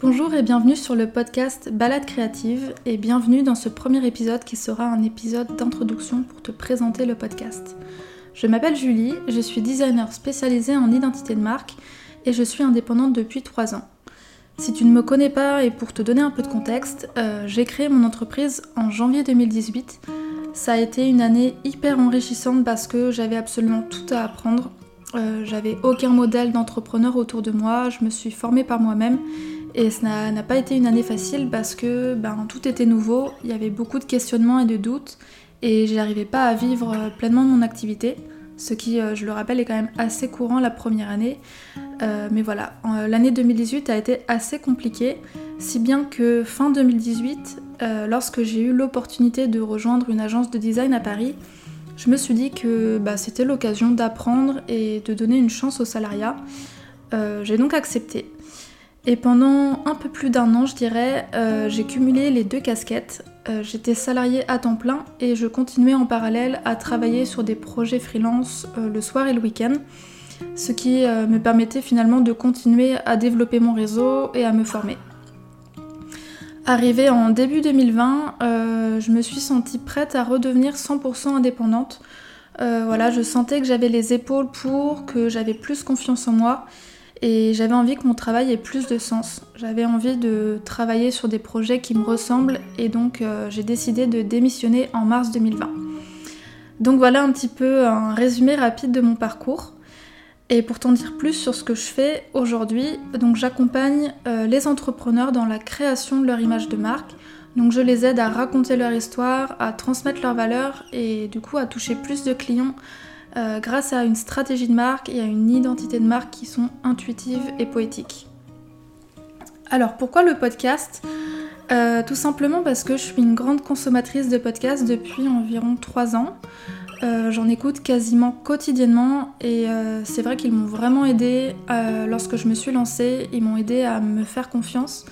Bonjour et bienvenue sur le podcast Balade créative et bienvenue dans ce premier épisode qui sera un épisode d'introduction pour te présenter le podcast. Je m'appelle Julie, je suis designer spécialisée en identité de marque et je suis indépendante depuis 3 ans. Si tu ne me connais pas et pour te donner un peu de contexte, euh, j'ai créé mon entreprise en janvier 2018. Ça a été une année hyper enrichissante parce que j'avais absolument tout à apprendre. Euh, j'avais aucun modèle d'entrepreneur autour de moi, je me suis formée par moi-même. Et ça n'a pas été une année facile parce que ben, tout était nouveau, il y avait beaucoup de questionnements et de doutes. Et j'arrivais pas à vivre euh, pleinement mon activité, ce qui, euh, je le rappelle, est quand même assez courant la première année. Mais voilà, l'année 2018 a été assez compliquée, si bien que fin 2018, lorsque j'ai eu l'opportunité de rejoindre une agence de design à Paris, je me suis dit que bah, c'était l'occasion d'apprendre et de donner une chance au salariat. j'ai donc accepté. Et pendant un peu plus d'un an, je dirais, euh, j'ai cumulé les deux casquettes. Euh, j'étais salariée à temps plein et je continuais en parallèle à travailler sur des projets freelance euh, le soir et le week-end, ce qui me permettait finalement de continuer à développer mon réseau et à me former. Arrivée en début 2020, je me suis sentie prête à redevenir 100% indépendante. voilà, je sentais que j'avais les épaules pour, que j'avais plus confiance en moi et j'avais envie que mon travail ait plus de sens. J'avais envie de travailler sur des projets qui me ressemblent et donc euh, j'ai décidé de démissionner en mars 2020. Donc voilà un petit peu un résumé rapide de mon parcours. Et pour t'en dire plus sur ce que je fais aujourd'hui, donc j'accompagne euh, les entrepreneurs dans la création de leur image de marque. Donc je les aide à raconter leur histoire, à transmettre leurs valeurs et du coup à toucher plus de clients euh, grâce à une stratégie de marque et à une identité de marque qui sont intuitives et poétiques. Alors pourquoi le podcast? Euh, Tout simplement parce que je suis une grande consommatrice de podcasts depuis environ 3 ans. Euh, j'en écoute quasiment quotidiennement et c'est vrai qu'ils m'ont vraiment aidé lorsque je me suis lancée, ils m'ont aidé à me faire confiance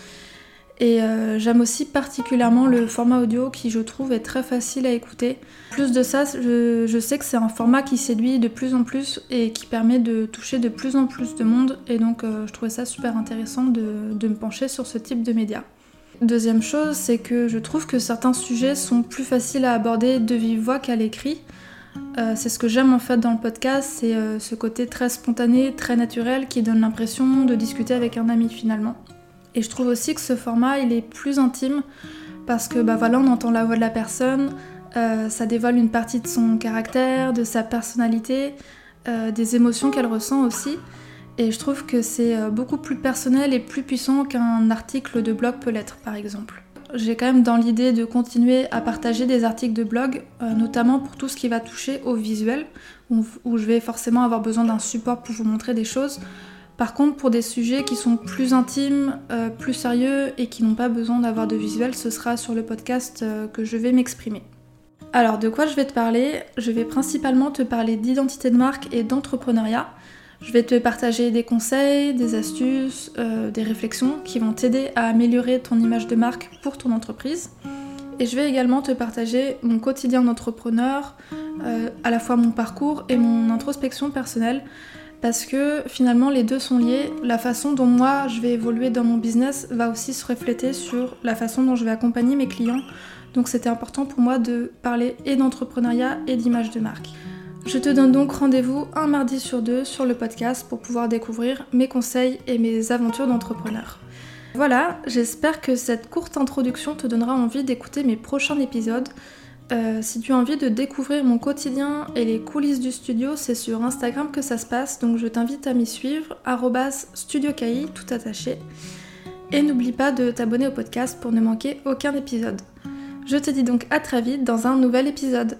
et euh, j'aime aussi particulièrement le format audio qui je trouve est très facile à écouter. Plus de ça, je, sais que c'est un format qui séduit de plus en plus et qui permet de toucher de plus en plus de monde. Et donc euh, je trouvais ça super intéressant de, me pencher sur ce type de médias. Deuxième chose, c'est que je trouve que certains sujets sont plus faciles à aborder de vive voix qu'à l'écrit. Euh, c'est ce que j'aime en fait dans le podcast, c'est ce côté très spontané, très naturel qui donne l'impression de discuter avec un ami finalement. Et je trouve aussi que ce format, il est plus intime parce que bah voilà, on entend la voix de la personne, euh, ça dévoile une partie de son caractère, de sa personnalité, euh, des émotions qu'elle ressent aussi. Et je trouve que c'est euh, beaucoup plus personnel et plus puissant qu'un article de blog peut l'être, par exemple. J'ai quand même dans l'idée de continuer à partager des articles de blog, notamment pour tout ce qui va toucher au visuel, où, où je vais forcément avoir besoin d'un support pour vous montrer des choses. Par contre, pour des sujets qui sont plus intimes, euh, plus sérieux et qui n'ont pas besoin d'avoir de visuel, ce sera sur le podcast euh, que je vais m'exprimer. Alors, de quoi je vais te parler? Je vais principalement te parler d'identité de marque et d'entrepreneuriat. Je vais te partager des conseils, des astuces, euh, des réflexions qui vont t'aider à améliorer ton image de marque pour ton entreprise. Et je vais également te partager mon quotidien d'entrepreneur, à la fois mon parcours et mon introspection personnelle parce que finalement les deux sont liés. La façon dont moi je vais évoluer dans mon business va aussi se refléter sur la façon dont je vais accompagner mes clients. Donc c'était important pour moi de parler et d'entrepreneuriat et d'image de marque. Je te donne donc rendez-vous un mardi sur deux sur le podcast pour pouvoir découvrir mes conseils et mes aventures d'entrepreneur. Voilà, j'espère que cette courte introduction te donnera envie d'écouter mes prochains épisodes. Euh, si tu as envie de découvrir mon quotidien et les coulisses du studio, c'est sur Instagram que ça se passe, donc je t'invite à m'y suivre, studiokai, tout attaché. Et n'oublie pas de t'abonner au podcast pour ne manquer aucun épisode. Je te dis donc à très vite dans un nouvel épisode.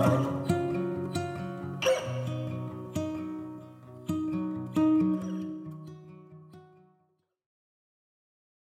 Amen.